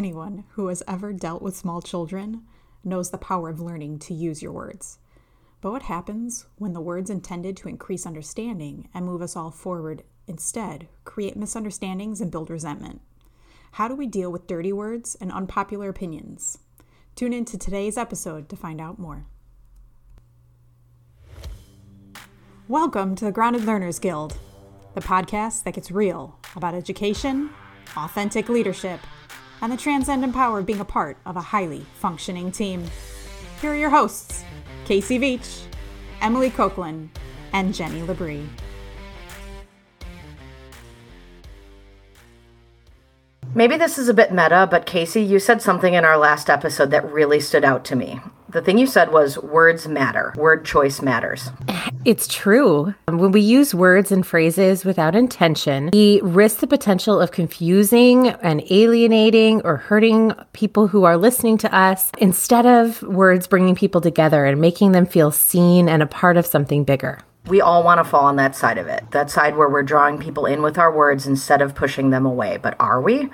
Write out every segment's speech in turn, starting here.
Anyone who has ever dealt with small children knows the power of learning to use your words. But what happens when the words intended to increase understanding and move us all forward instead create misunderstandings and build resentment? How do we deal with dirty words and unpopular opinions? Tune in to today's episode to find out more. Welcome to the Grounded Learners Guild, the podcast that gets real about education, authentic leadership, and the transcendent power of being a part of a highly functioning team. Here are your hosts, Casey Veach, Emily Copeland, and Jenny Labrie. Maybe this is a bit meta, but Casey, you said something in our last episode that really stood out to me. The thing you said was words matter. Word choice matters. It's true. When we use words and phrases without intention, we risk the potential of confusing and alienating or hurting people who are listening to us instead of words bringing people together and making them feel seen and a part of something bigger. We all want to fall on that side of it, that side where we're drawing people in with our words instead of pushing them away. But are we?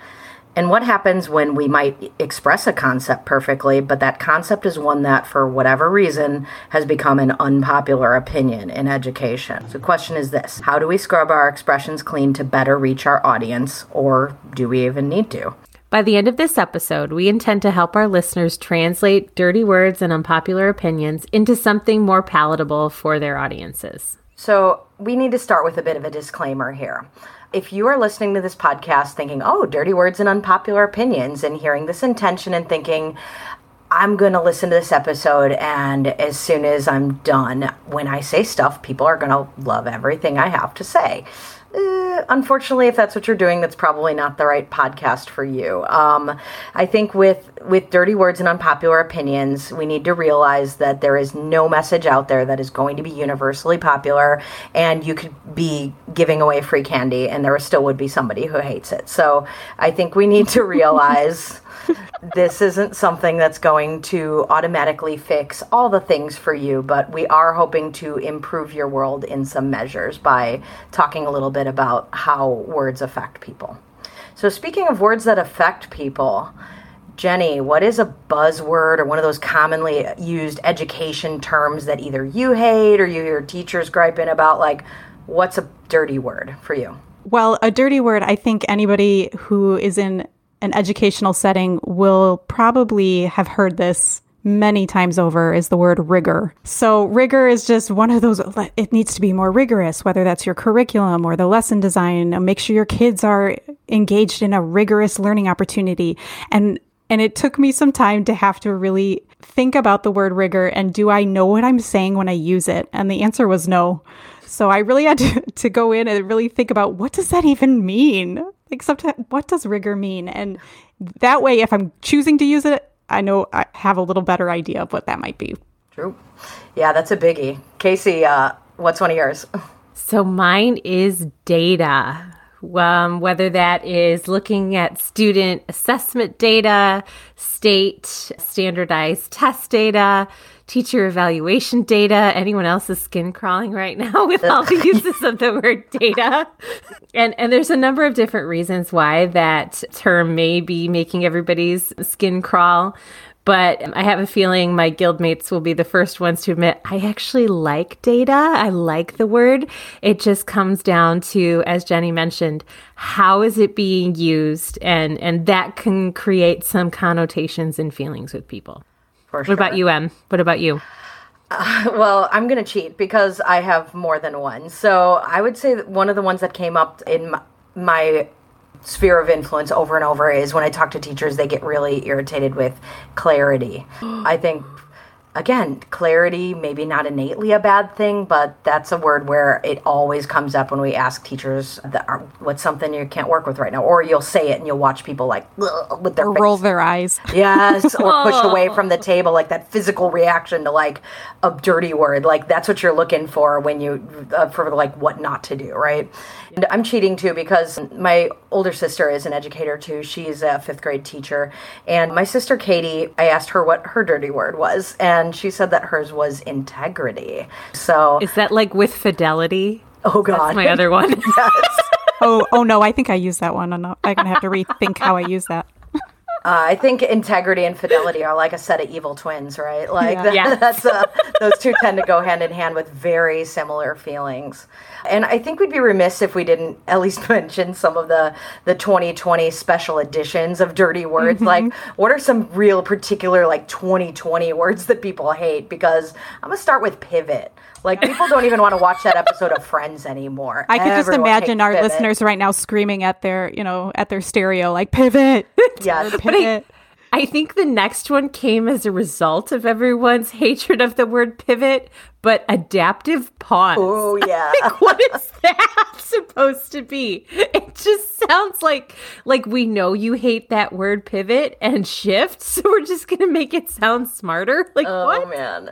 And what happens when we might express a concept perfectly, but that concept is one that, for whatever reason, has become an unpopular opinion in education? So, the question is this How do we scrub our expressions clean to better reach our audience, or do we even need to? By the end of this episode, we intend to help our listeners translate dirty words and unpopular opinions into something more palatable for their audiences. So, we need to start with a bit of a disclaimer here if you are listening to this podcast thinking, oh, dirty words and unpopular opinions, and hearing this intention and thinking, I'm going to listen to this episode, and as soon as I'm done, when I say stuff, people are going to love everything I have to say. Uh, unfortunately, if that's what you're doing, that's probably not the right podcast for you. Um, I think with with dirty words and unpopular opinions, we need to realize that there is no message out there that is going to be universally popular, and you could be giving away free candy, and there still would be somebody who hates it. So I think we need to realize this isn't something that's going to automatically fix all the things for you, but we are hoping to improve your world in some measures by talking a little bit about how words affect people. So, speaking of words that affect people, Jenny, what is a buzzword or one of those commonly used education terms that either you hate or you hear teachers griping about? Like, what's a dirty word for you? Well, a dirty word, I think anybody who is in an educational setting will probably have heard this many times over is the word rigor. So, rigor is just one of those, it needs to be more rigorous, whether that's your curriculum or the lesson design. Make sure your kids are engaged in a rigorous learning opportunity. And and it took me some time to have to really think about the word rigor and do I know what I'm saying when I use it? And the answer was no. So I really had to, to go in and really think about what does that even mean? Like sometimes what does rigor mean? And that way if I'm choosing to use it, I know I have a little better idea of what that might be. True. Yeah, that's a biggie. Casey, uh, what's one of yours? So mine is data. Um, whether that is looking at student assessment data, state standardized test data, teacher evaluation data. Anyone else is skin crawling right now with all the uses of the word data? And and there's a number of different reasons why that term may be making everybody's skin crawl. But I have a feeling my guildmates will be the first ones to admit I actually like data. I like the word. It just comes down to, as Jenny mentioned, how is it being used? And, and that can create some connotations and feelings with people. For sure. What about you, Em? What about you? Uh, well, I'm going to cheat because I have more than one. So I would say that one of the ones that came up in my, my sphere of influence over and over is when I talk to teachers, they get really irritated with clarity. I think again, clarity, maybe not innately a bad thing, but that's a word where it always comes up when we ask teachers that are, what's something you can't work with right now, or you'll say it and you'll watch people like with their roll their eyes, yes, or push away from the table, like that physical reaction to like a dirty word, like that's what you're looking for when you uh, for like what not to do, right? And I'm cheating too because my older sister is an educator too. She's a fifth grade teacher, and my sister Katie, I asked her what her dirty word was, and and she said that hers was integrity. So is that like with fidelity? Oh God, That's my other one. yes. oh, oh no, I think I used that one. I'm, not, I'm gonna have to rethink how I use that. Uh, I think integrity and fidelity are like a set of evil twins, right? Like Yeah. that- Yeah. that's uh, those two tend to go hand in hand with very similar feelings. And I think we'd be remiss if we didn't at least mention some of the the 2020 special editions of dirty words. Like, what are some real particular like 2020 words that people hate? Because I'm gonna start with pivot. Like, people don't even want to watch that episode of Friends anymore. I could just imagine our pivot. listeners right now screaming at their, you know, at their stereo, like pivot. Yes. Or But I- pivot. I think the next one came as a result of everyone's hatred of the word pivot, but adaptive pause. Oh yeah. what is that supposed to be? It just sounds like like we know you hate that word pivot and shift, so we're just gonna make it sound smarter. Like Oh what? man.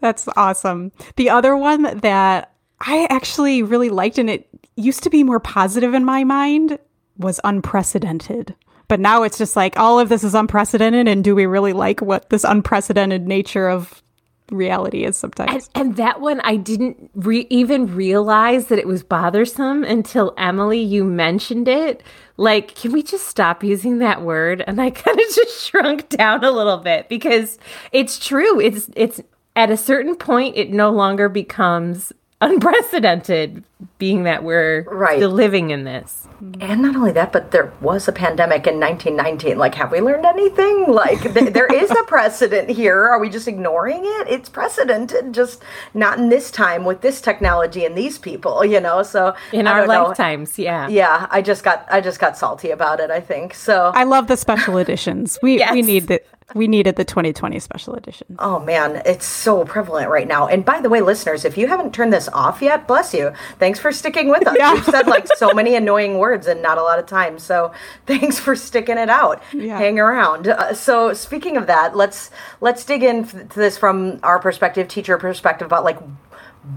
That's awesome. The other one that I actually really liked and it used to be more positive in my mind was unprecedented. But now it's just like all of this is unprecedented and do we really like what this unprecedented nature of reality is sometimes? And, and that one, I didn't re- even realize that it was bothersome until Emily, you mentioned it. Like, can we just stop using that word? And I kind of just shrunk down a little bit because it's true. It's it's at a certain point, it no longer becomes unprecedented, being that we're Right. still living in this. And not only that, but there was a pandemic in 1919. Like, have we learned anything? Like, th- there is a precedent here. Are we just ignoring it? It's precedented, just not in this time with this technology and these people, you know? So, In I our don't know. lifetimes, yeah. Yeah, I just got I just got salty about it. I think so. I love the special editions. We we Yes. need the we needed the 2020 special edition. Oh man, it's so prevalent right now. And by the way, listeners, if you haven't turned this off yet, bless you. Thanks for sticking with us. Yeah. We've said like so many annoying words and not a lot of time. So thanks for sticking it out. Yeah. Hang around. Uh, so speaking of that, let's let's dig into this from our perspective, teacher perspective, about like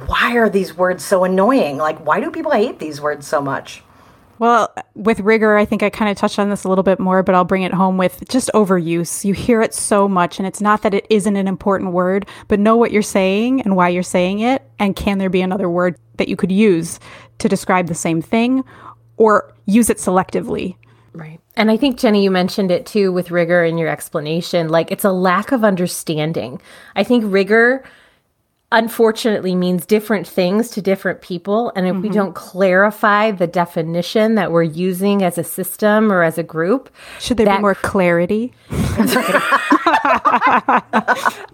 why are these words so annoying? Like why do people hate these words so much? Well, with rigor, I think I kind of touched on this a little bit more, but I'll bring it home with just overuse. You hear it so much, and it's not that it isn't an important word, but know what you're saying and why you're saying it. And can there be another word that you could use to describe the same thing or use it selectively? Right. And I think, Jenny, you mentioned it too with rigor in your explanation. Like, it's a lack of understanding. I think rigor, unfortunately, means different things to different people. And if we mm-hmm. don't clarify the definition that we're using as a system or as a group, Should there That- be more clarity?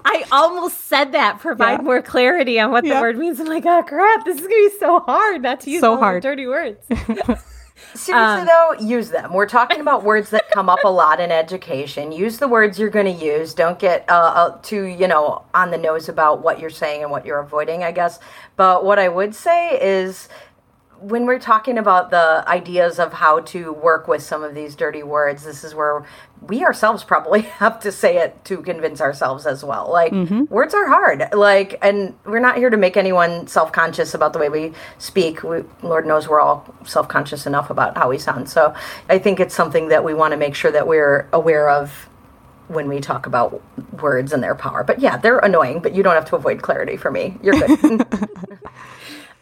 I almost said that provide Yeah. more clarity on what Yeah. the word means. I'm like, oh crap, this is gonna be so hard not to use So hard. dirty words. Seriously, though, use them. We're talking about words that come up a lot in education. Use the words you're going to use. Don't get uh, uh, too, you know, on the nose about what you're saying and what you're avoiding, I guess. But what I would say is when we're talking about the ideas of how to work with some of these dirty words, this is where we ourselves probably have to say it to convince ourselves as well. Like, mm-hmm. words are hard. Like, and we're not here to make anyone self conscious about the way we speak. We, Lord knows we're all self conscious enough about how we sound. So I think it's something that we want to make sure that we're aware of when we talk about words and their power. But yeah, they're annoying, but you don't have to avoid clarity for me. You're good.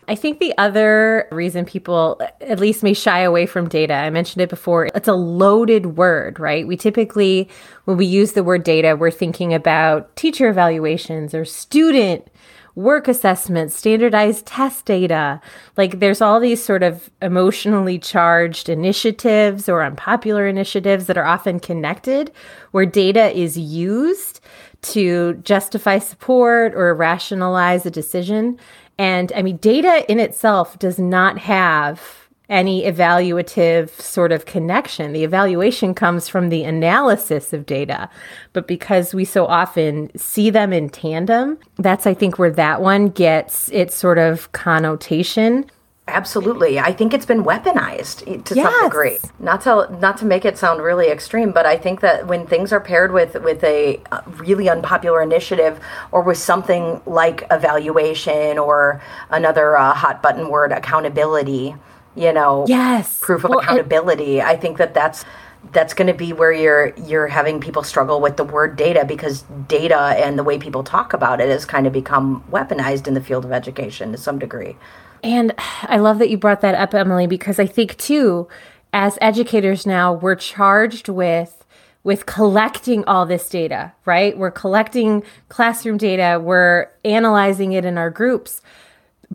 I think the other reason people at least may shy away from data, I mentioned it before, it's a loaded word, right? We typically, when we use the word data, we're thinking about teacher evaluations or student work assessments, standardized test data. Like there's all these sort of emotionally charged initiatives or unpopular initiatives that are often connected where data is used to justify support or rationalize a decision. And I mean, data in itself does not have any evaluative sort of connection. The evaluation comes from the analysis of data. But because we so often see them in tandem, that's, I think, where that one gets its sort of connotation. Absolutely. I think it's been weaponized to some Yes. degree. Not to not to make it sound really extreme, but I think that when things are paired with with a uh, really unpopular initiative or with something like evaluation or another uh, hot button word accountability, you know, Yes. proof of Well, accountability, I think that that's that's going to be where you're you're having people struggle with the word data because data and the way people talk about it has kind of become weaponized in the field of education to some degree. And I love that you brought that up, Emily, because I think too, as educators now, we're charged with with collecting all this data, right? We're collecting classroom data, we're analyzing it in our groups.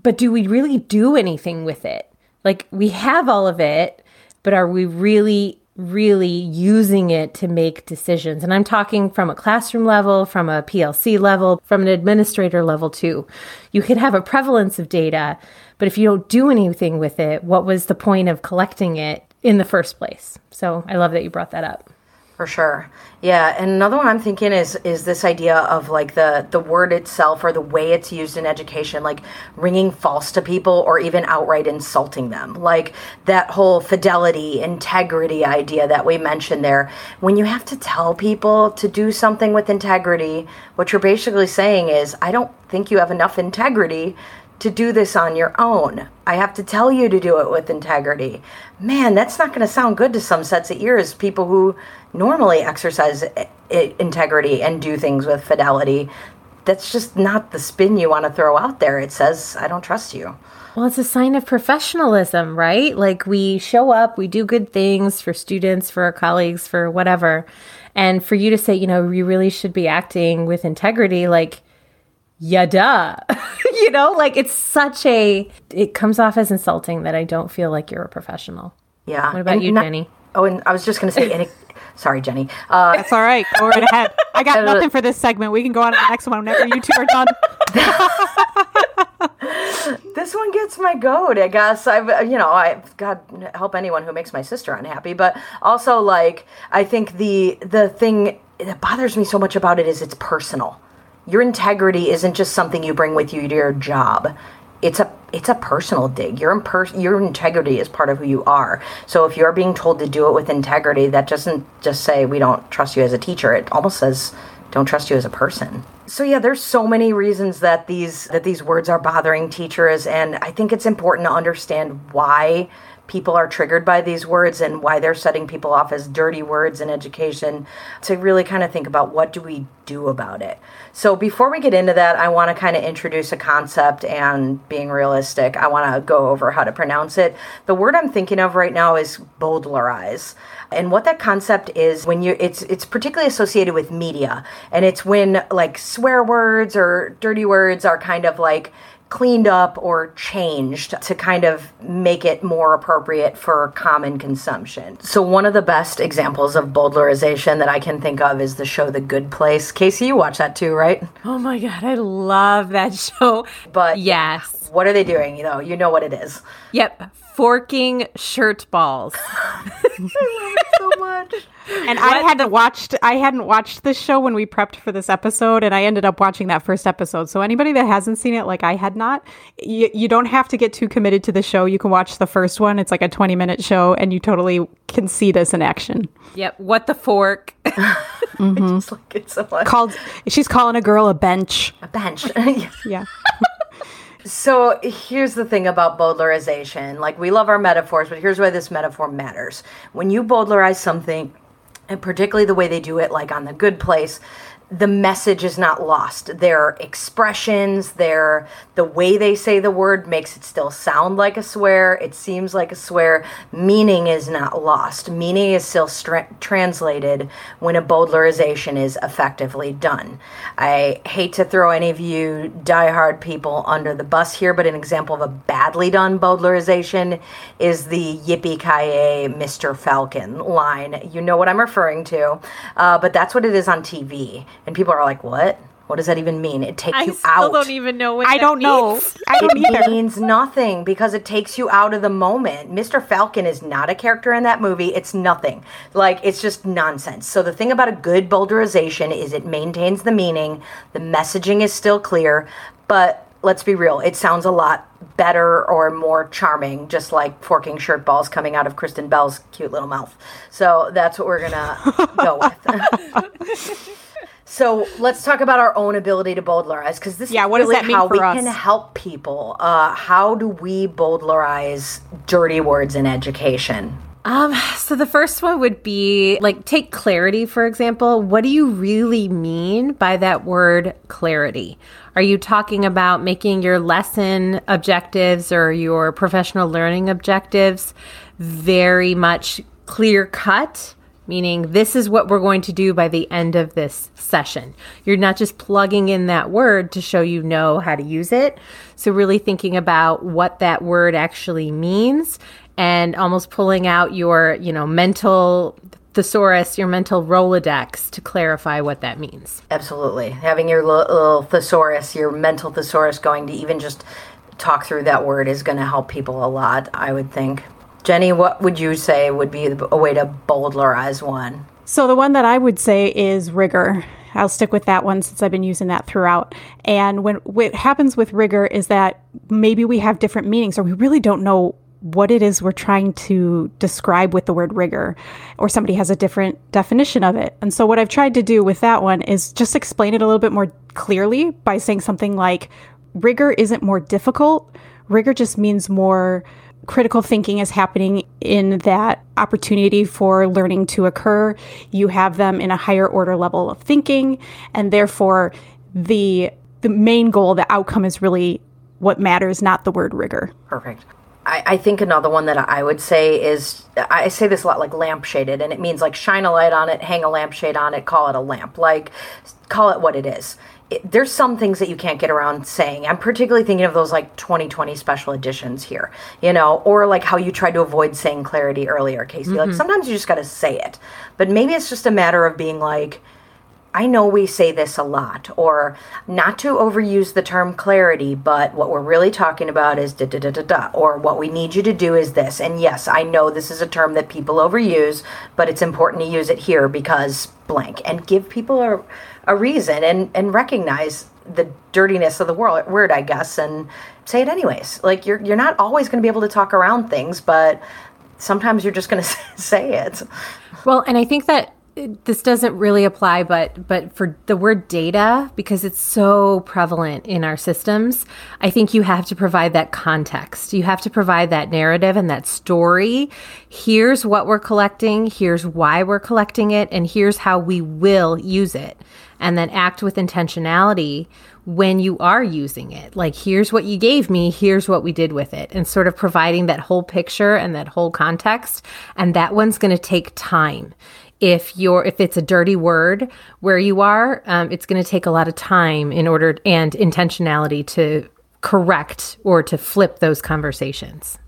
But do we really do anything with it? Like we have all of it, but are we really really using it to make decisions. And I'm talking from a classroom level, from a PLC level, from an administrator level too. You could have a prevalence of data, but if you don't do anything with it, what was the point of collecting it in the first place? So I love that you brought that up. For sure. Yeah, and another one I'm thinking is is this idea of like the the word itself or the way it's used in education like ringing false to people or even outright insulting them. Like that whole fidelity, integrity idea that we mentioned there. When you have to tell people to do something with integrity, what you're basically saying is I don't think you have enough integrity to do this on your own. I have to tell you to do it with integrity. Man, that's not going to sound good to some sets of ears, people who normally exercise eh, eh, integrity and do things with fidelity. That's just not the spin you want to throw out there. It says, I don't trust you. Well, it's a sign of professionalism, right? Like we show up, we do good things for students, for our colleagues, for whatever. And for you to say, you know, you really should be acting with integrity, like, yeah, duh. you know, like it's such a, it comes off as insulting that I don't feel like you're a professional. Yeah. What about and you, not, Jenny? Oh, and I was just going to say, it, sorry, Jenny. Uh, That's all right. Go right ahead. I got nothing for this segment. We can go on to the next one whenever you two are done. this one gets my goat, I guess. I've, you know, I God help anyone who makes my sister unhappy, but also like I think the the thing that bothers me so much about it is it's personal your integrity isn't just something you bring with you to your job. It's a it's a personal dig. Your imper- your integrity is part of who you are. So if you're being told to do it with integrity, that doesn't just say we don't trust you as a teacher. It almost says don't trust you as a person. So yeah, there's so many reasons that these that these words are bothering teachers and I think it's important to understand why people are triggered by these words and why they're setting people off as dirty words in education to really kind of think about what do we do about it. So before we get into that, I want to kind of introduce a concept and being realistic, I want to go over how to pronounce it. The word I'm thinking of right now is bowdlerize. And what that concept is when you it's it's particularly associated with media and it's when like swear words or dirty words are kind of like cleaned up or changed to kind of make it more appropriate for common consumption. So one of the best examples of bowdlerization that I can think of is the show The Good Place. Casey, you watch that too, right? Oh my god, I love that show. But yes. What are they doing? You know, you know what it is. Yep, forking shirt balls. I love it so much. And what? I hadn't watched I hadn't watched this show when we prepped for this episode and I ended up watching that first episode. So anybody that hasn't seen it like I had not, you, you don't have to get too committed to the show. You can watch the first one. It's like a 20 minute show and you totally can see this in action. Yep. What the fork? mm-hmm. Just like it so much. Called she's calling a girl a bench. A bench. yeah. So here's the thing about bowdlerization. Like we love our metaphors, but here's why this metaphor matters. When you bowdlerize something, and particularly the way they do it, like on the good place, the message is not lost. Their expressions, their the way they say the word makes it still sound like a swear. It seems like a swear. Meaning is not lost. Meaning is still translated when a bowdlerization is effectively done. I hate to throw any of you diehard people under the bus here, but an example of a badly done bowdlerization is the Yippee Ki Mr. Falcon line. You know what I'm referring to, uh, but that's what it is on TV and people are like, "What? What does that even mean?" It takes I you still out. don't even know what I don't means. know. I don't it either. means nothing because it takes you out of the moment. Mr. Falcon is not a character in that movie. It's nothing. Like it's just nonsense. So the thing about a good bowdlerization is it maintains the meaning. The messaging is still clear, but let's be real, it sounds a lot better or more charming, just like forking shirt balls coming out of Kristen Bell's cute little mouth. So that's what we're gonna go with. So let's talk about our own ability to bowdlerize because this Yeah, is what does that mean how for we us? can help people. Uh, how do we bowdlerize dirty words in education? Um, so the first one would be like take clarity, for example. What do you really mean by that word clarity? Are you talking about making your lesson objectives or your professional learning objectives very much clear cut? Meaning, this is what we're going to do by the end of this session. You're not just plugging in that word to show you know how to use it. So, really thinking about what that word actually means and almost pulling out your, you know, mental thesaurus, your mental Rolodex to clarify what that means. Absolutely. Having your little thesaurus, your mental thesaurus going to even just talk through that word is going to help people a lot, I would think. Jenny, what would you say would be a way to bowdlerize one? So, the one that I would say is rigor. I'll stick with that one since I've been using that throughout. And when what happens with rigor is that maybe we have different meanings or we really don't know what it is we're trying to describe with the word rigor, or somebody has a different definition of it. And so, what I've tried to do with that one is just explain it a little bit more clearly by saying something like rigor isn't more difficult, rigor just means more critical thinking is happening in that opportunity for learning to occur. You have them in a higher order level of thinking, and therefore, the the main goal, the outcome is really what matters, not the word rigor. Perfect. I, I, think another one that I would say is I say this a lot like lampshaded, and it means like shine a light on it, hang a lampshade on it, call it a lamp. Like, call it what it is. It, there's some things that you can't get around saying. I'm particularly thinking of those like 2020 special editions here, you know, or like how you tried to avoid saying clarity earlier, Casey. Mm-hmm. Like sometimes you just got to say it, but maybe it's just a matter of being like, I know we say this a lot, or not to overuse the term clarity, but what we're really talking about is da da da da da, or what we need you to do is this. And yes, I know this is a term that people overuse, but it's important to use it here because blank, and give people a, a reason and, and recognize the dirtiness of the world, word, I guess, and say it anyways. Like you're you're not always going to be able to talk around things, but sometimes you're just going to say it. Well, and I think that this doesn't really apply but but for the word data because it's so prevalent in our systems i think you have to provide that context you have to provide that narrative and that story here's what we're collecting here's why we're collecting it and here's how we will use it and then act with intentionality when you are using it. Like, here's what you gave me, here's what we did with it, and sort of providing that whole picture and that whole context. And that one's going to take time if you're if it's a dirty word where you are um, it's going to take a lot of time in order and intentionality to correct or to flip those conversations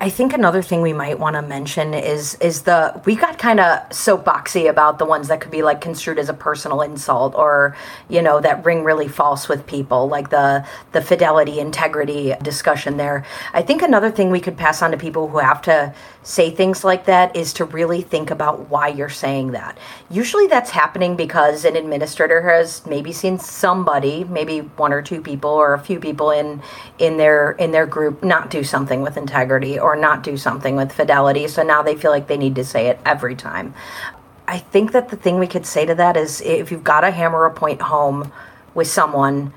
I think another thing we might want to mention is is the we got kind of soapboxy about the ones that could be like construed as a personal insult or you know that ring really false with people like the the fidelity integrity discussion there. I think another thing we could pass on to people who have to say things like that is to really think about why you're saying that. Usually that's happening because an administrator has maybe seen somebody, maybe one or two people or a few people in in their in their group not do something with integrity or not do something with fidelity, so now they feel like they need to say it every time. I think that the thing we could say to that is if you've got to hammer a point home with someone,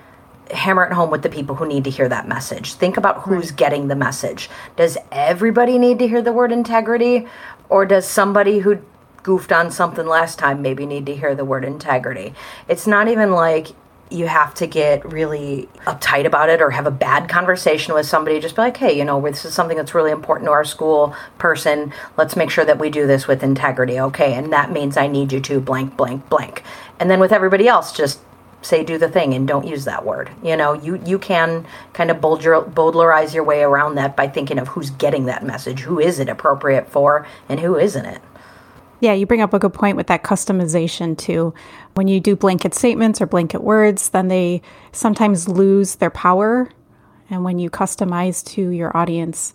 hammer it home with the people who need to hear that message. Think about who's getting the message. Does everybody need to hear the word integrity? Or does somebody who goofed on something last time maybe need to hear the word integrity? It's not even like you have to get really uptight about it or have a bad conversation with somebody. Just be like, hey, you know, this is something that's really important to our school person. Let's make sure that we do this with integrity, okay? And that means I need you to blank, blank, blank. And then with everybody else, just say do the thing and don't use that word. You know, you you can kind of bowdlerize your way around that by thinking of who's getting that message, who is it appropriate for, and who isn't it. Yeah, you bring up a good point with that customization too. When you do blanket statements or blanket words, then they sometimes lose their power. And when you customize to your audience,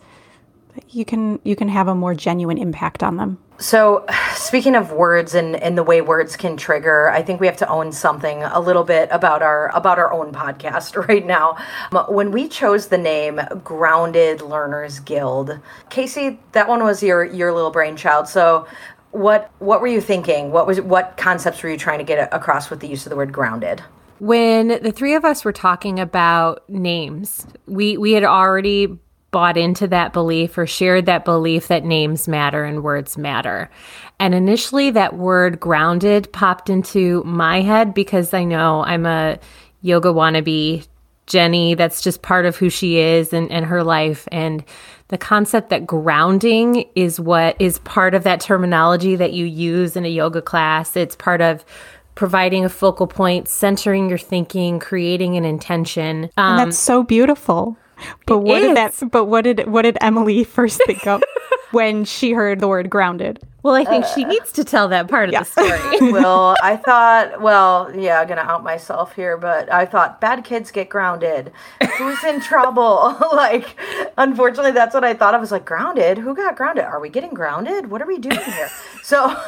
you can you can have a more genuine impact on them. So, speaking of words and, and the way words can trigger, I think we have to own something a little bit about our about our own podcast right now. Um, when we chose the name Grounded Learners Guild, Casey, that one was your your little brainchild. So, what what were you thinking? What was what concepts were you trying to get across with the use of the word grounded? When the three of us were talking about names, we we had already bought into that belief or shared that belief that names matter and words matter. And initially, that word grounded popped into my head because I know I'm a yoga wannabe Jenny. That's just part of who she is and, and her life. And the concept that grounding is what is part of that terminology that you use in a yoga class. It's part of providing a focal point, centering your thinking, creating an intention. Um, and that's so beautiful. But what is. did that? But what did what did Emily first think of when she heard the word grounded? Well, I think uh, she needs to tell that part of the story. well, I thought, well, yeah, I'm going to out myself here, but I thought bad kids get grounded. Who's in trouble? like, unfortunately, that's what I thought. I was like, grounded? Who got grounded? Are we getting grounded? What are we doing here? so,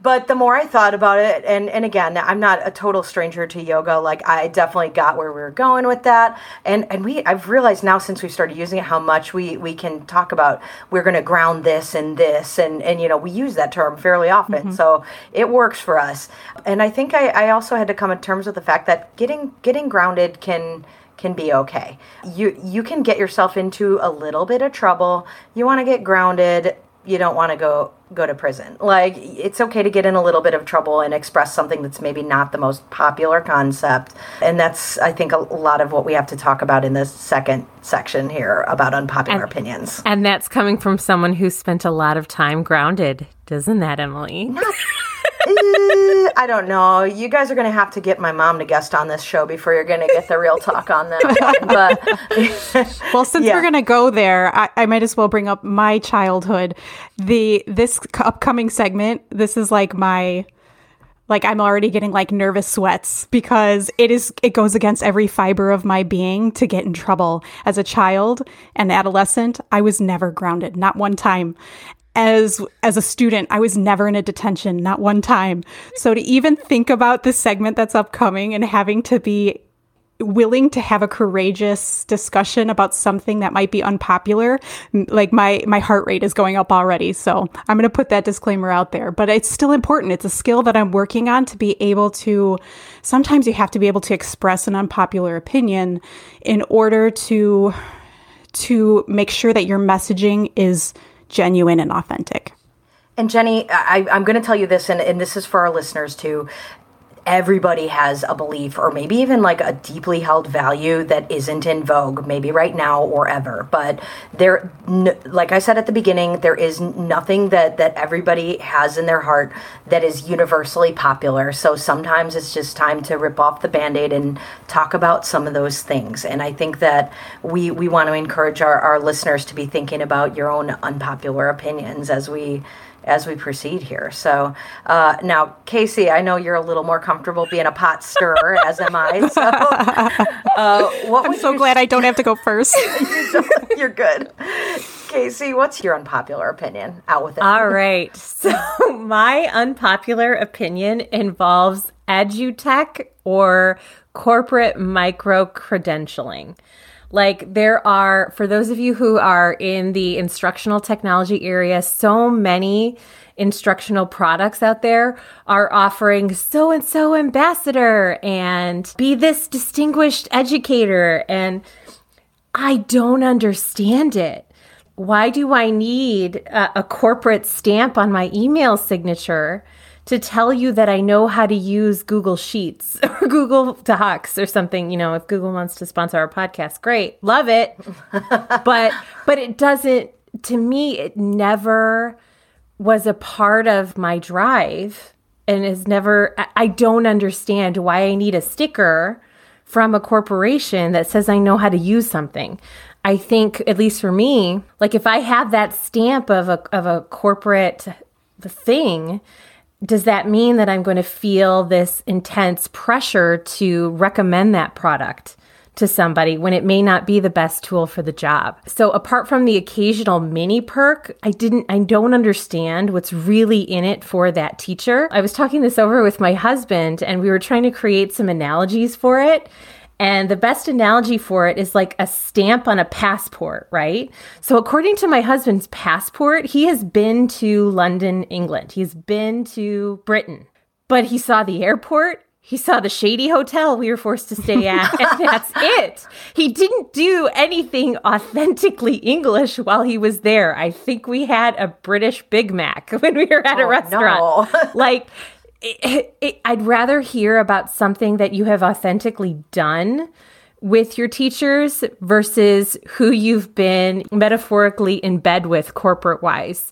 but the more I thought about it, and, and again, I'm not a total stranger to yoga. Like, I definitely got where we were going with that. And, and we, I've realized now since we started using it how much we, we can talk about we're going to this and this. And, and, you know, we use use that term fairly often. Mm-hmm. So it works for us. And I think I, I also had to come to terms with the fact that getting getting grounded can can be okay. You you can get yourself into a little bit of trouble. You want to get grounded you don't want to go go to prison. Like it's okay to get in a little bit of trouble and express something that's maybe not the most popular concept. And that's I think a lot of what we have to talk about in this second section here about unpopular and, opinions. And that's coming from someone who spent a lot of time grounded, doesn't that, Emily? I don't know. You guys are going to have to get my mom to guest on this show before you're going to get the real talk on that. but well, since yeah. we're going to go there, I, I, might as well bring up my childhood. The this upcoming segment. This is like my like I'm already getting like nervous sweats because it is it goes against every fiber of my being to get in trouble. As a child and adolescent, I was never grounded, not one time as as a student i was never in a detention not one time. So to even think about this segment that's upcoming and having to be willing to have a courageous discussion about something that might be unpopular like my my heart rate is going up already. So i'm going to put that disclaimer out there but it's still important. It's a skill that i'm working on to be able to sometimes you have to be able to express an unpopular opinion in order to to make sure that your messaging is genuine and authentic. And Jenny, I, am going to tell you this, and, and this is for our listeners too everybody has a belief or maybe even like a deeply held value that isn't in vogue maybe right now or ever. But there like i said at the beginning there is nothing that that everybody has in their heart that is universally popular. So sometimes it's just time to rip off the band-aid and talk about some of those things. And i think that we we want to encourage our, our listeners to be thinking about your own unpopular opinions as we as we proceed here. So uh, now, Casey, I know you're a little more comfortable being a pot stirrer, as am I. So, uh, what I'm so glad I don't have to go first. you're good. Casey, what's your unpopular opinion? Out with it. All right. So my unpopular opinion involves edutech or corporate micro credentialing. Like there are, for those of you who are in the instructional technology area, so many instructional products out there are offering so and so ambassador and be this distinguished educator. And I don't understand it. Why do I need a, a corporate stamp on my email signature? To tell you that I know how to use Google Sheets or Google Docs or something. You know, if Google wants to sponsor our podcast, great, love it. but but it doesn't. To me, it never was a part of my drive, and is never. I don't understand why I need a sticker from a corporation that says I know how to use something. I think, at least for me, like if I have that stamp of a of a corporate thing does that mean that I'm going to feel this intense pressure to recommend that product to somebody when it may not be the best tool for the job? So apart from the occasional mini perk, I didn't I don't understand what's really in it for that teacher. I was talking this over with my husband and we were trying to create some analogies for it. And the best analogy for it is like a stamp on a passport, right? So, according to my husband's passport, he has been to London, England. He's been to Britain, but he saw the airport he saw the shady hotel we were forced to stay at, and that's it. He didn't do anything authentically English while he was there. I think we had a British Big Mac when we were at a Oh, restaurant. no. like, it, it, I'd rather hear about something that you have authentically done with your teachers versus who you've been metaphorically in bed with corporate wise.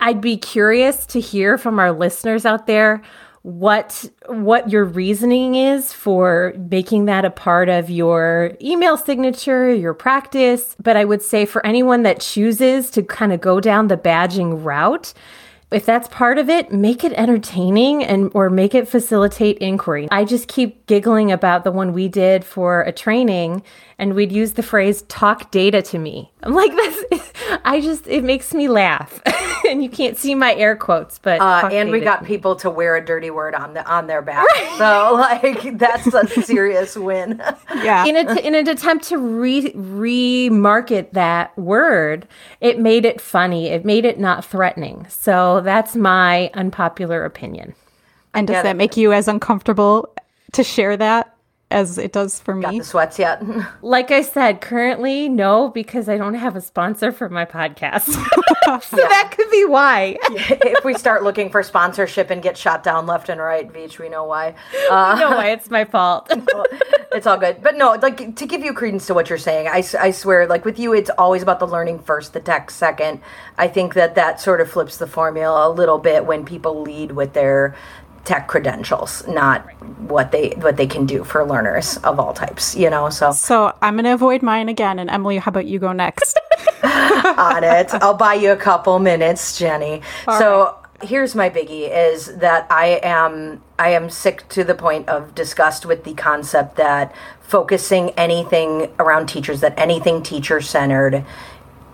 I'd be curious to hear from our listeners out there what what your reasoning is for making that a part of your email signature, your practice, but I would say for anyone that chooses to kind of go down the badging route, if that's part of it, make it entertaining and or make it facilitate inquiry. I just keep giggling about the one we did for a training and we'd use the phrase talk data to me. I'm like this I just it makes me laugh. and you can't see my air quotes, but Uh, and we got to me. people to wear a dirty word on the on their back. So like that's a serious win. Yeah. in, a, in an attempt to re remarket that word, it made it funny. It made it not threatening. So that's my unpopular opinion. and does get that it. make you as uncomfortable to share that as it does for Got me? the sweats yet? Like I said, currently, no, because I don't have a sponsor for my podcast. so that could be why. if we start looking for sponsorship and get shot down left and right, Veach, we know why. Uh, no why it's my fault. it's all good. But no, like to give you credence to what you're saying, I, I swear, like with you, it's always about the learning first, the tech second. I think that that sort of flips the formula a little bit when people lead with their tech credentials, not what they what they can do for learners of all types. You know, so So I'm going to avoid mine again. And Emily, how about you go next? on it. I'll buy you a couple minutes, Jenny. so here's my biggie is that I am I am sick to the point of disgust with the concept that focusing anything around teachers, that anything teacher centered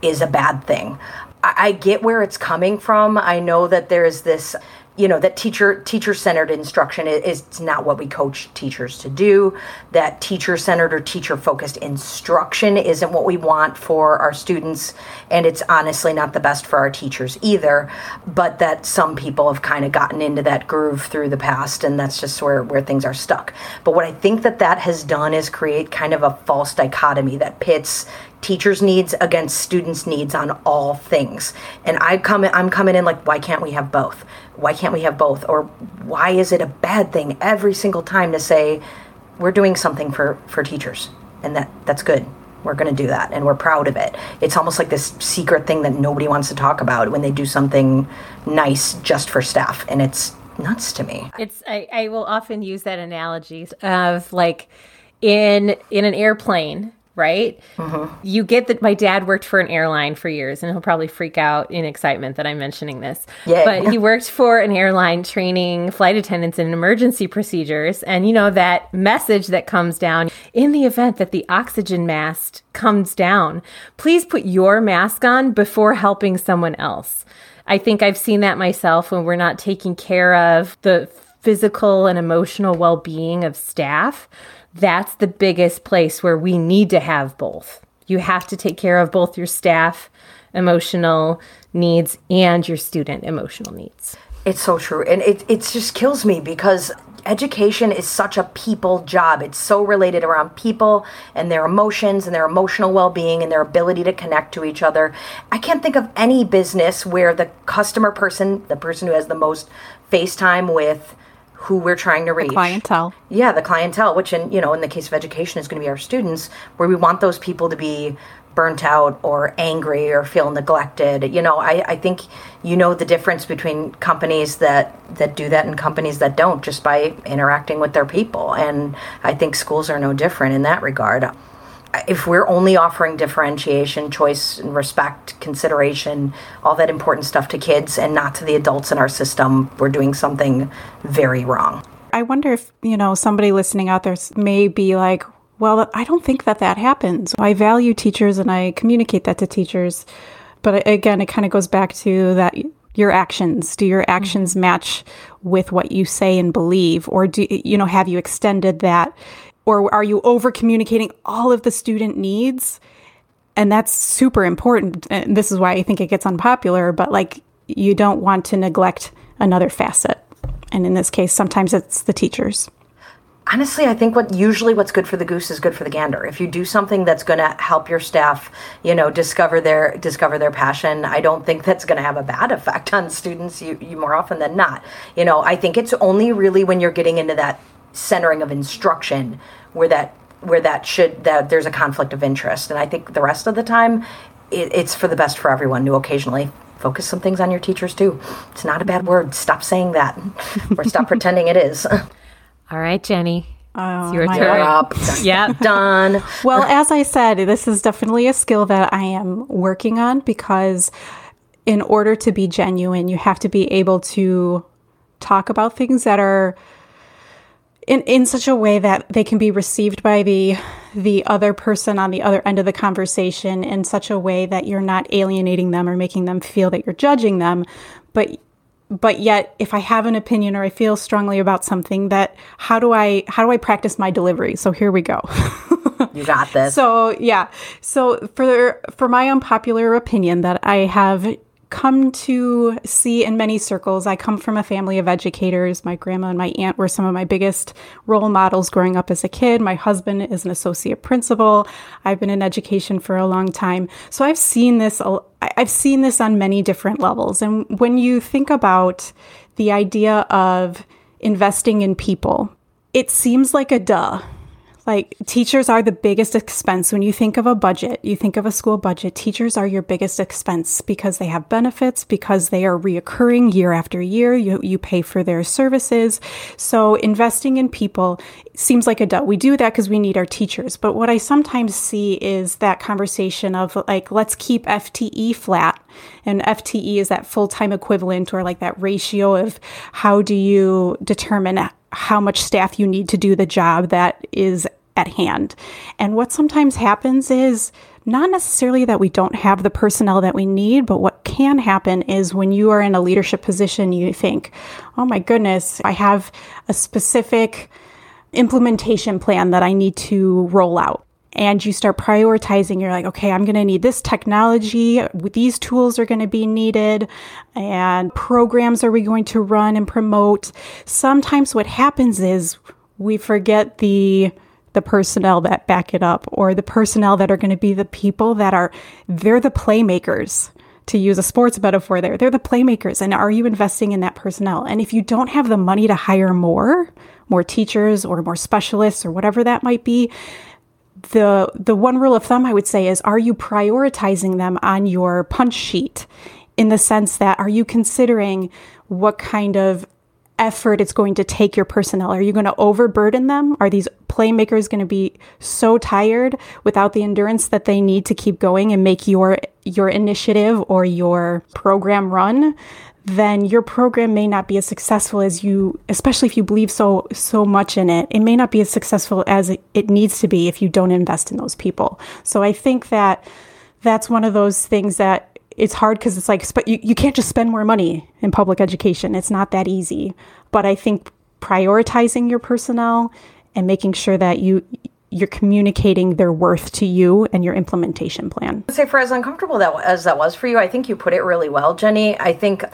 is a bad thing. I, I get where it's coming from. I know that there is this you know that teacher teacher centered instruction is, not what we coach teachers to do that teacher centered or teacher focused instruction isn't what we want for our students and it's honestly not the best for our teachers either but that some people have kind of gotten into that groove through the past and that's just where where things are stuck. But what i think that that has done is create kind of a false dichotomy that pits teachers needs against students needs on all things. And i come i'm coming in like why can't we have both? Why can't we have both? Or why is it a bad thing every single time to say we're doing something for for teachers and that that's good. We're going to do that and we're proud of it. It's almost like this secret thing that nobody wants to talk about when they do something nice just for staff and it's nuts to me. It's I, I will often use that analogy of like in in an airplane, right? Uh-huh. You get that my dad worked for an airline for years, and he'll probably freak out in excitement that I'm mentioning this. Yay. But he worked for an airline training flight attendants in emergency procedures, and you know that message that comes down in the event that the oxygen mask comes down. Please put your mask on before helping someone else. I think I've seen that myself when we're not taking care of the physical and emotional well being of staff. That's the biggest place where we need to have both. You have to take care of both your staff emotional needs and your student emotional needs. It's so true. And it, it just kills me because education is such a people job. It's so related around people and their emotions and their emotional well being and their ability to connect to each other. I can't think of any business where the customer person, the person who has the most face time with who we're trying to reach. The Clientele. yeah the clientele which in you know in the case of education is going to be our students where we want those people to be burnt out or angry or feel neglected. You know i, I think you know the difference between companies that that do that and companies that don't just by interacting with their people. And i think schools are no different in that regard if we're only offering differentiation, choice, and respect, consideration, all that important stuff to kids and not to the adults in our system, we're doing something very wrong. I wonder if, you know, somebody listening out there may be like, well, I don't think that that happens. I value teachers and I communicate that to teachers. But again, it kind of goes back to that your actions. Do your mm-hmm. actions match with what you say and believe? Or do, you know, have you extended that? Or are you over communicating all of the student needs? And that's super important. And this is why I think it gets unpopular, but like you don't want to neglect another facet. And in this case, sometimes it's the teachers. honestly, I think what usually what's good for the goose is good for the gander. If you do something that's going to help your staff, you know, discover their discover their passion, I don't think that's going to have a bad effect on students. You, you more often than not, you know, I think it's only really when you're getting into that centering of instruction where that where that should that there's a conflict of interest, and I think the rest of the time, it, it's for the best for everyone to occasionally focus some things on your teachers too. It's not a bad word. Stop saying that, or stop pretending it is. All right, Jenny. Oh, it's your my turn. Up. Yeah. Done. well, as I said, this is definitely a skill that I am working on because in order to be genuine, you have to be able to talk about things that are in, in such a way that they can be received by the the other person on the other end of the conversation in such a way that you're not alienating them or making them feel that you're judging them, but but yet if i have an opinion or i feel strongly about something that how do i how do i practice my delivery? So here we go. You got this. So yeah. So for for my unpopular opinion that i have come to see in many circles. I come from a family of educators. My grandma and my aunt were some of my biggest role models growing up as a kid. My husband is an associate principal. I've been in education for a long time. So I've seen this I've seen this on many different levels. And when you think about the idea of investing in people, it seems like a duh like teachers are the biggest expense. When you think of a budget, you think of a school budget, teachers are your biggest expense because they have benefits, because they are reoccurring year after year. You, you pay for their services. So investing in people seems like a duh. We do that because we need our teachers. But what I sometimes see is that conversation of like, let's keep FTE flat. And FTE is that full time equivalent or like that ratio of how do you determine how much staff you need to do the job that is at hand. And what sometimes happens is not necessarily that we don't have the personnel that we need, but what can happen is when you are in a leadership position, you think, oh my goodness, I have a specific implementation plan that I need to roll out and you start prioritizing you're like okay i'm going to need this technology these tools are going to be needed and programs are we going to run and promote? Sometimes what happens is we forget the the personnel that back it up or the personnel that are going to be the people that are they're the playmakers to use a sports metaphor there. They're the playmakers and are you investing in that personnel? And if you don't have the money to hire more more teachers or more specialists or whatever that might be the the one rule of thumb I would say is are you prioritizing them on your punch sheet? In the sense that are you considering what kind of effort it's going to take your personnel? Are you going to overburden them? Are these playmakers going to be so tired without the endurance that they need to keep going and make your your initiative or your program run then your program may not be as successful as you especially if you believe so so much in it. It may not be as successful as it, it needs to be if you don't invest in those people. So i think that that's one of those things that it's hard because it's like you, you can't just spend more money in public education. It's not that easy. But i think prioritizing your personnel and making sure that you you're communicating their worth to you and your implementation plan. I'd say for as uncomfortable that as that was for you, I think you put it really well, Jenny. I think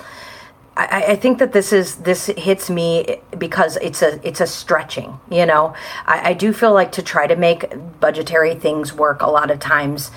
I, I, think that this is this hits me because it's a it's a stretching. You know, I, I do feel like to try to make budgetary things work a lot of times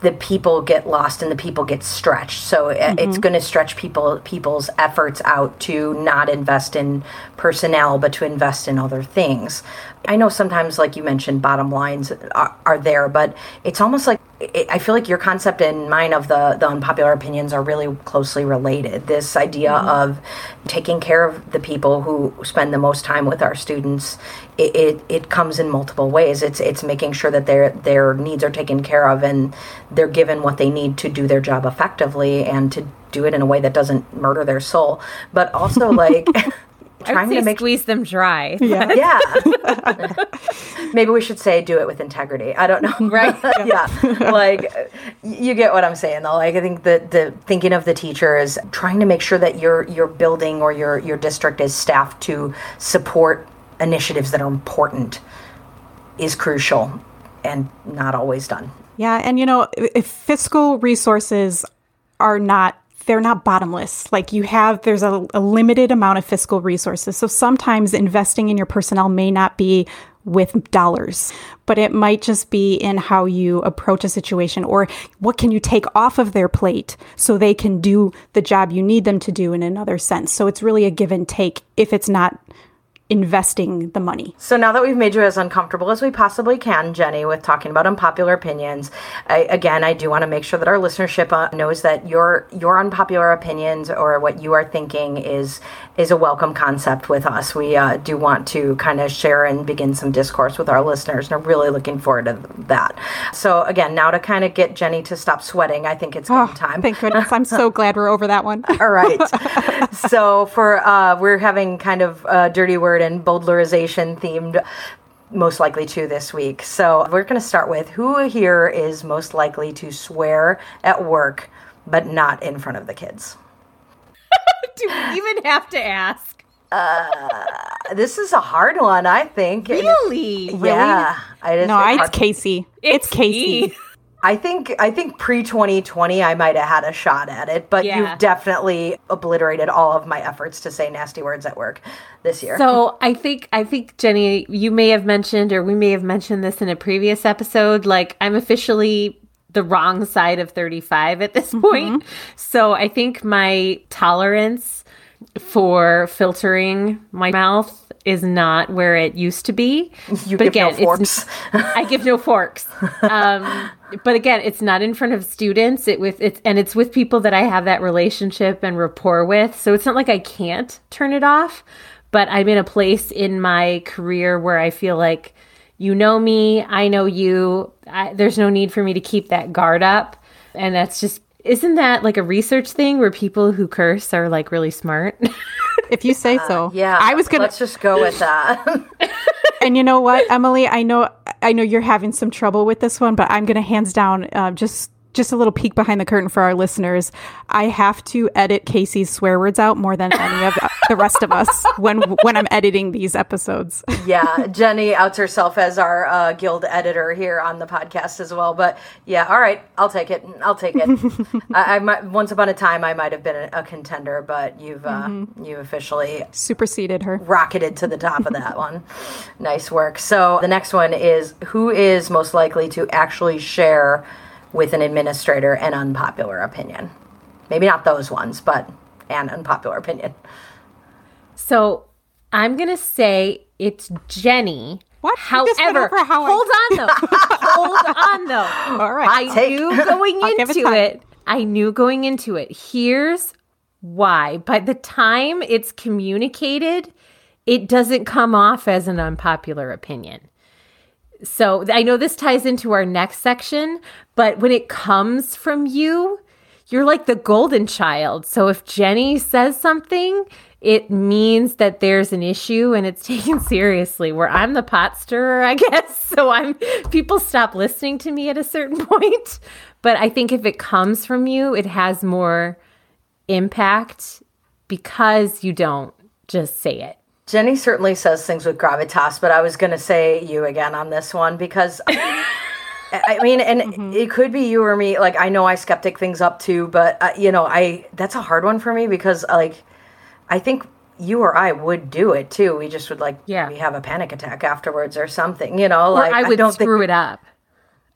the people get lost and the people get stretched. So mm-hmm. it's going to stretch people people's efforts out to not invest in personnel, but to invest in other things. I know sometimes, like you mentioned, bottom lines are, are there, but it's almost like it, I feel like your concept and mine of the the unpopular opinions are really closely related. This idea mm-hmm. of taking care of the people who spend the most time with our students, it, it, it comes in multiple ways. It's it's making sure that their their needs are taken care of and they're given what they need to do their job effectively and to do it in a way that doesn't murder their soul, but also like. trying to make squeeze them dry. Yeah. yeah. Maybe we should say do it with integrity. I don't know. Right. yeah. Like you get what I'm saying though. Like I think that the thinking of the teacher is trying to make sure that your your building or your your district is staffed to support initiatives that are important is crucial and not always done. Yeah, and you know, if fiscal resources are not they're not bottomless. Like you have, there's a, a limited amount of fiscal resources. So sometimes investing in your personnel may not be with dollars, but it might just be in how you approach a situation or what can you take off of their plate so they can do the job you need them to do in another sense. So it's really a give and take if it's not investing the money. So now that we've made you as uncomfortable as we possibly can, Jenny, with talking about unpopular opinions, I, again, I do want to make sure that our listenership uh, knows that your your unpopular opinions or what you are thinking is is a welcome concept with us. We uh, do want to kind of share and begin some discourse with our listeners, and are really looking forward to that. So again, now to kind of get Jenny to stop sweating, I think it's oh, time. Thank goodness! I'm so glad we're over that one. All right. so for uh, we're having kind of a dirty and bowdlerization themed most likely to this week. So we're going to start with who here is most likely to swear at work, but not in front of the kids. Do we even have to ask? Uh, this is a hard one, I think. Really? Yeah. Really? I no, it's Casey. It's Casey. I think I think pre 2020 I might have had a shot at it, but yeah. you've definitely obliterated all of my efforts to say nasty words at work this year. So I think I think Jenny, you may have mentioned or we may have mentioned this in a previous episode. Like I'm officially the wrong side of 35 at this mm-hmm. point. So I think my tolerance for filtering my mouth is not where it used to be. You but again, no forks. I give no forks. Um, but again, it's not in front of students. It with it's and it's with people that I have that relationship and rapport with. So it's not like I can't turn it off. But I'm in a place in my career where I feel like you know me, I know you. I, there's no need for me to keep that guard up. And that's just, isn't that like a research thing where people who curse are like really smart? if you say so. Uh, yeah. I was going to. Let's just go with that. and you know what, Emily? I know, I know you're having some trouble with this one, but I'm going to hands down uh, just just a little peek behind the curtain for our listeners. I have to edit Casey's swear words out more than any of the rest of us when when I'm editing these episodes. yeah, Jenny outs herself as our uh, guild editor here on the podcast as well. But yeah, all right, I'll take it. I'll take it. I, I, might, once upon a time I might have been a, a contender, but you've uh, mm-hmm. you officially superseded her, rocketed to the top of that one. Nice work. So the next one is who is most likely to actually share with an administrator an unpopular opinion. Maybe not those ones, but an unpopular opinion. So I'm going to say it's Jenny. What? However, how hold I... on though. hold on though. All right. I Take. knew going into it, it. I knew going into it. Here's why. By the time it's communicated, it doesn't come off as an unpopular opinion. So I know this ties into our next section, but when it comes from you, you're like the golden child. So if Jenny says something, it means that there's an issue and it's taken seriously. Where I'm the pot stirrer, I guess. So I'm people stop listening to me at a certain point. But I think if it comes from you, it has more impact because you don't just say it. Jenny certainly says things with gravitas, but I was going to say you again on this one because I mean, and mm-hmm. it could be you or me. Like, I know I skeptic things up too, but uh, you know, I that's a hard one for me because like I think you or I would do it too. We just would like yeah. we have a panic attack afterwards or something, you know. Like I would I don't screw think... it up.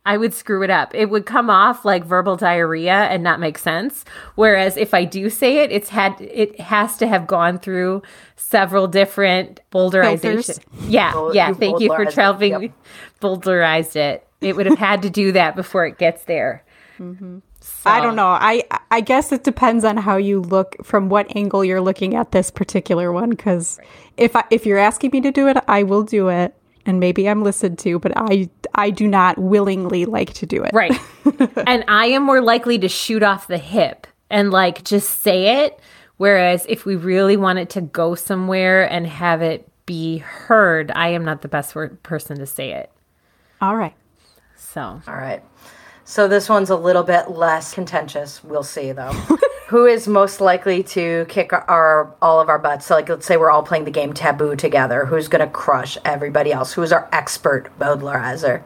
I would screw it up. It would come off like verbal diarrhea and not make sense. Whereas if I do say it, it's had it has to have gone through several different boulderization. Yeah, yeah. Thank you for traveling. Yep. Boulderized it. It would have had to do that before it gets there. Mm-hmm. So. I don't know. I I guess it depends on how you look from what angle you're looking at this particular one. Because right. if I, if you're asking me to do it, I will do it and maybe I'm listened to, but I I do not willingly like to do it. Right. and I am more likely to shoot off the hip and like just say it. Whereas if we really wanted to go somewhere and have it be heard, I am not the best word, person to say it. All right. So. All right. So this one's a little bit less contentious. We'll see though. who is most likely to kick our all of our butts? So like let's say we're all playing the game Taboo together. Who's going to crush everybody else? Who's our expert Bowdlerizer?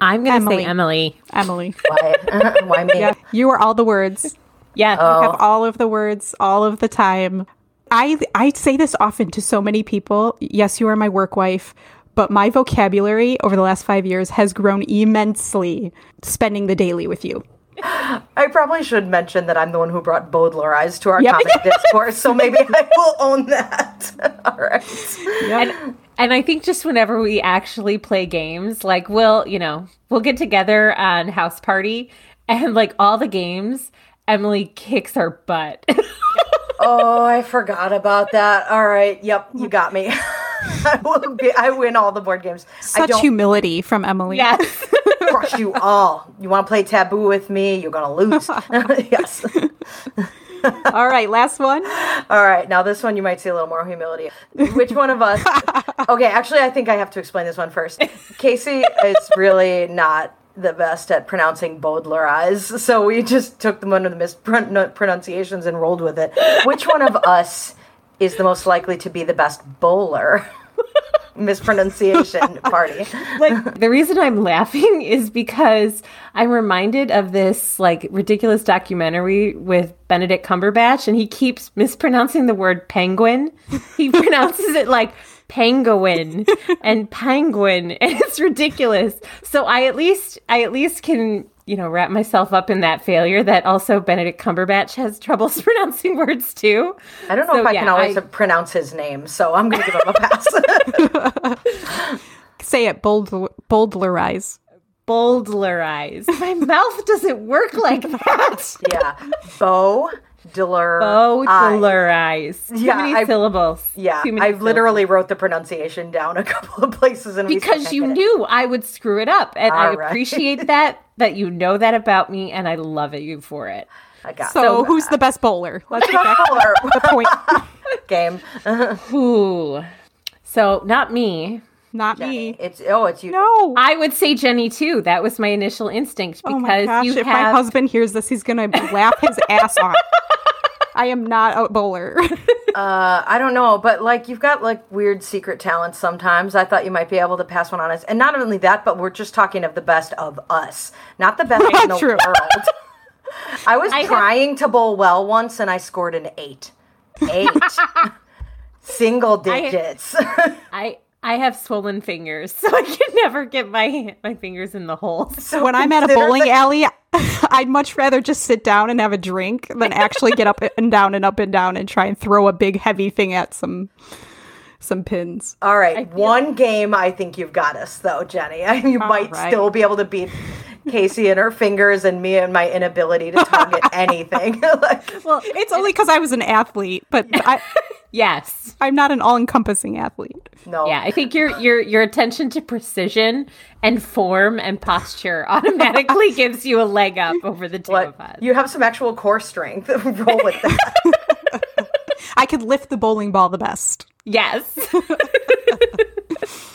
I'm going to say Emily. Emily. Why? Why me? Yeah, you are all the words. Yeah. You have oh. all of the words all of the time. I I say this often to so many people. Yes, you are my work wife, but my vocabulary over the last 5 years has grown immensely spending the daily with you. I probably should mention that I'm the one who brought Baudelaire to our Yep. comic discourse, so maybe I will own that. All right. and, and I think just whenever we actually play games, like we'll, you know, we'll get together on house party and like all the games, Emily kicks her butt. Oh, I forgot about that. All right. Yep, you got me. I will be, I win all the board games. I Such don't humility from Emily. yes. crush you all. You want to play taboo with me? You're gonna lose. yes. All right, last one. All right. Now this one you might see a little more humility. Which one of us? Okay. Actually, I think I have to explain this one first. Casey is really not the best at pronouncing Baudelaire so we just took them under the mispronunciations and rolled with it. Which one of us is the most likely to be the best bowler? Mispronunciation party. like the reason I'm laughing is because I'm reminded of this like ridiculous documentary with Benedict Cumberbatch and he keeps mispronouncing the word penguin. He pronounces it like penguin and penguin and it's ridiculous. So I at least I at least can you know, wrap myself up in that failure that also Benedict Cumberbatch has troubles pronouncing words too. I don't know So, if I yeah, can always I- pronounce his name, so I'm going to give him a pass. Say it bold boldlerize. Boulderize. My mouth doesn't work like that. yeah. Bo Diller. Boulderize. Oh, Too Yeah, many I- syllables. Yeah, Too I many literally wrote the pronunciation down a couple of places and because you get it. knew I would screw it up, and I All right. appreciate that that you know that about me, and I love it you for it. I got So, it. who's the best bowler? Let's get back Bowler to the point. game. Ooh, so not me. Not me. It's oh, it's you. No. I would say Jenny too. That was my initial instinct because oh my gosh, you if my husband hears this, he's going to laugh his ass off. I am not a bowler. Uh, I don't know, but like you've got like weird secret talents sometimes. I thought you might be able to pass one on us, and not only that, but we're just talking of the best of us, not the best in the True. world. I was I have- trying to bowl well once, and I scored an eight. Eight. Single digits. I I have swollen fingers, so I can never get my my fingers in the holes. so when I'm at a bowling the- alley, I'd much rather just sit down and have a drink than actually get up and down and up and down and try and throw a big heavy thing at some some pins. All right, one game. I think you've got us, though, Jenny. you might right. still be able to beat Casey and her fingers, and me and my inability to target anything. like, Well, It's only because I was an athlete, but I, yes. I'm not an all-encompassing athlete. no, Yeah, I think your your your attention to precision and form and posture automatically gives you a leg up over the two What? of us. You have some actual core strength. Roll with that. I could lift the bowling ball the best. Yes.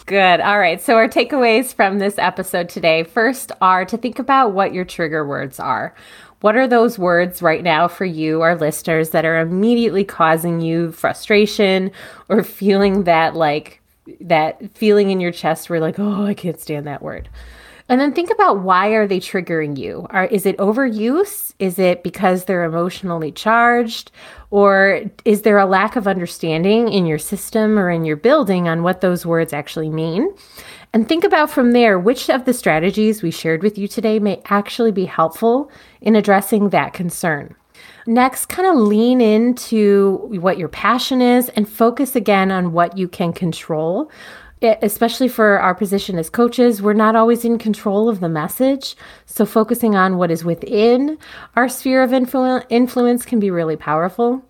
Good. All right. So, our takeaways from this episode today first are to think about what your trigger words are. What are those words right now for you, our listeners, that are immediately causing you frustration or feeling that, like, that feeling in your chest where, like, oh, I can't stand that word? And then think about why are they triggering you? Are is it overuse? Is it because they're emotionally charged? Or is there a lack of understanding in your system or in your building on what those words actually mean? And think about from there which of the strategies we shared with you today may actually be helpful in addressing that concern. Next, kind of lean into what your passion is and focus again on what you can control. E- Especially for our position as coaches, we're not always in control of the message. So, focusing on what is within our sphere of influ- influence can be really powerful.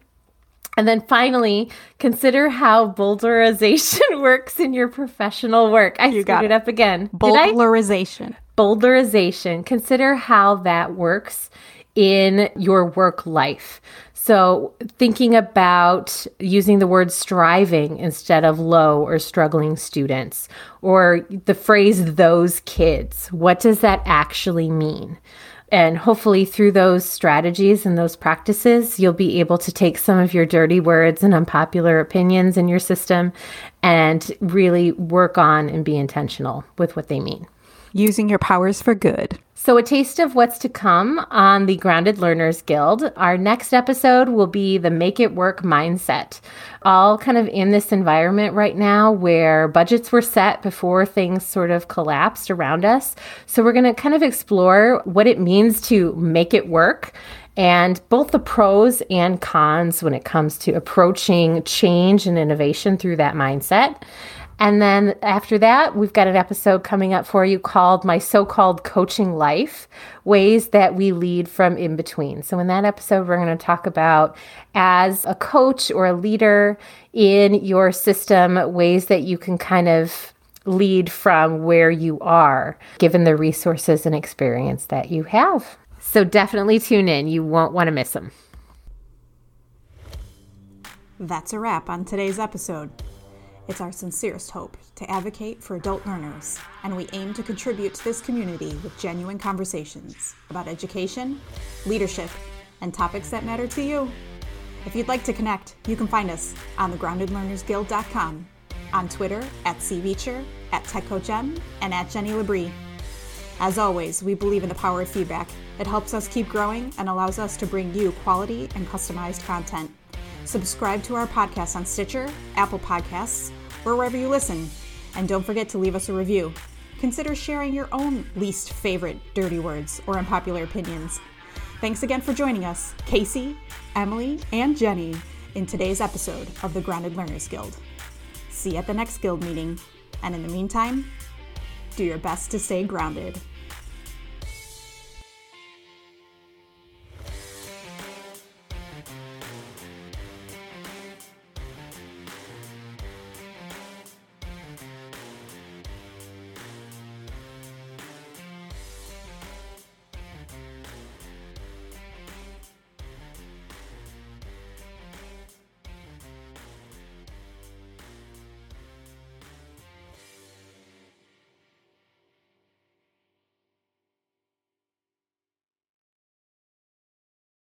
And then finally, consider how boulderization works in your professional work. I screwed got it it. up again. I? Boulderization, consider how that works in your work life. So, thinking about using the word striving instead of low or struggling students, or the phrase those kids, what does that actually mean? And hopefully, through those strategies and those practices, you'll be able to take some of your dirty words and unpopular opinions in your system and really work on and be intentional with what they mean. Using your powers for good. So, a taste of what's to come on the Grounded Learners Guild. Our next episode will be the Make It Work mindset. All kind of in this environment right now where budgets were set before things sort of collapsed around us. So, we're going to kind of explore what it means to make it work and both the pros and cons when it comes to approaching change and innovation through that mindset. And then after that, we've got an episode coming up for you called My So Called Coaching Life Ways That We Lead from In Between. So, in that episode, we're going to talk about as a coach or a leader in your system, ways that you can kind of lead from where you are, given the resources and experience that you have. So, definitely tune in. You won't want to miss them. That's a wrap on today's episode. It's our sincerest hope to advocate for adult learners, and we aim to contribute to this community with genuine conversations about education, leadership, and topics that matter to you. If you'd like to connect, you can find us on thegroundedlearnersguild.com, on Twitter at cveacher, at TechCoachM, and at Jenny Labrie. As always, we believe in the power of feedback. It helps us keep growing and allows us to bring you quality and customized content. Subscribe to our podcast on Stitcher, Apple Podcasts, or wherever you listen. And don't forget to leave us a review. Consider sharing your own least favorite dirty words or unpopular opinions. Thanks again for joining us, Casey, Emily, and Jenny, in today's episode of the Grounded Learners Guild. See you at the next guild meeting, and in the meantime, do your best to stay grounded.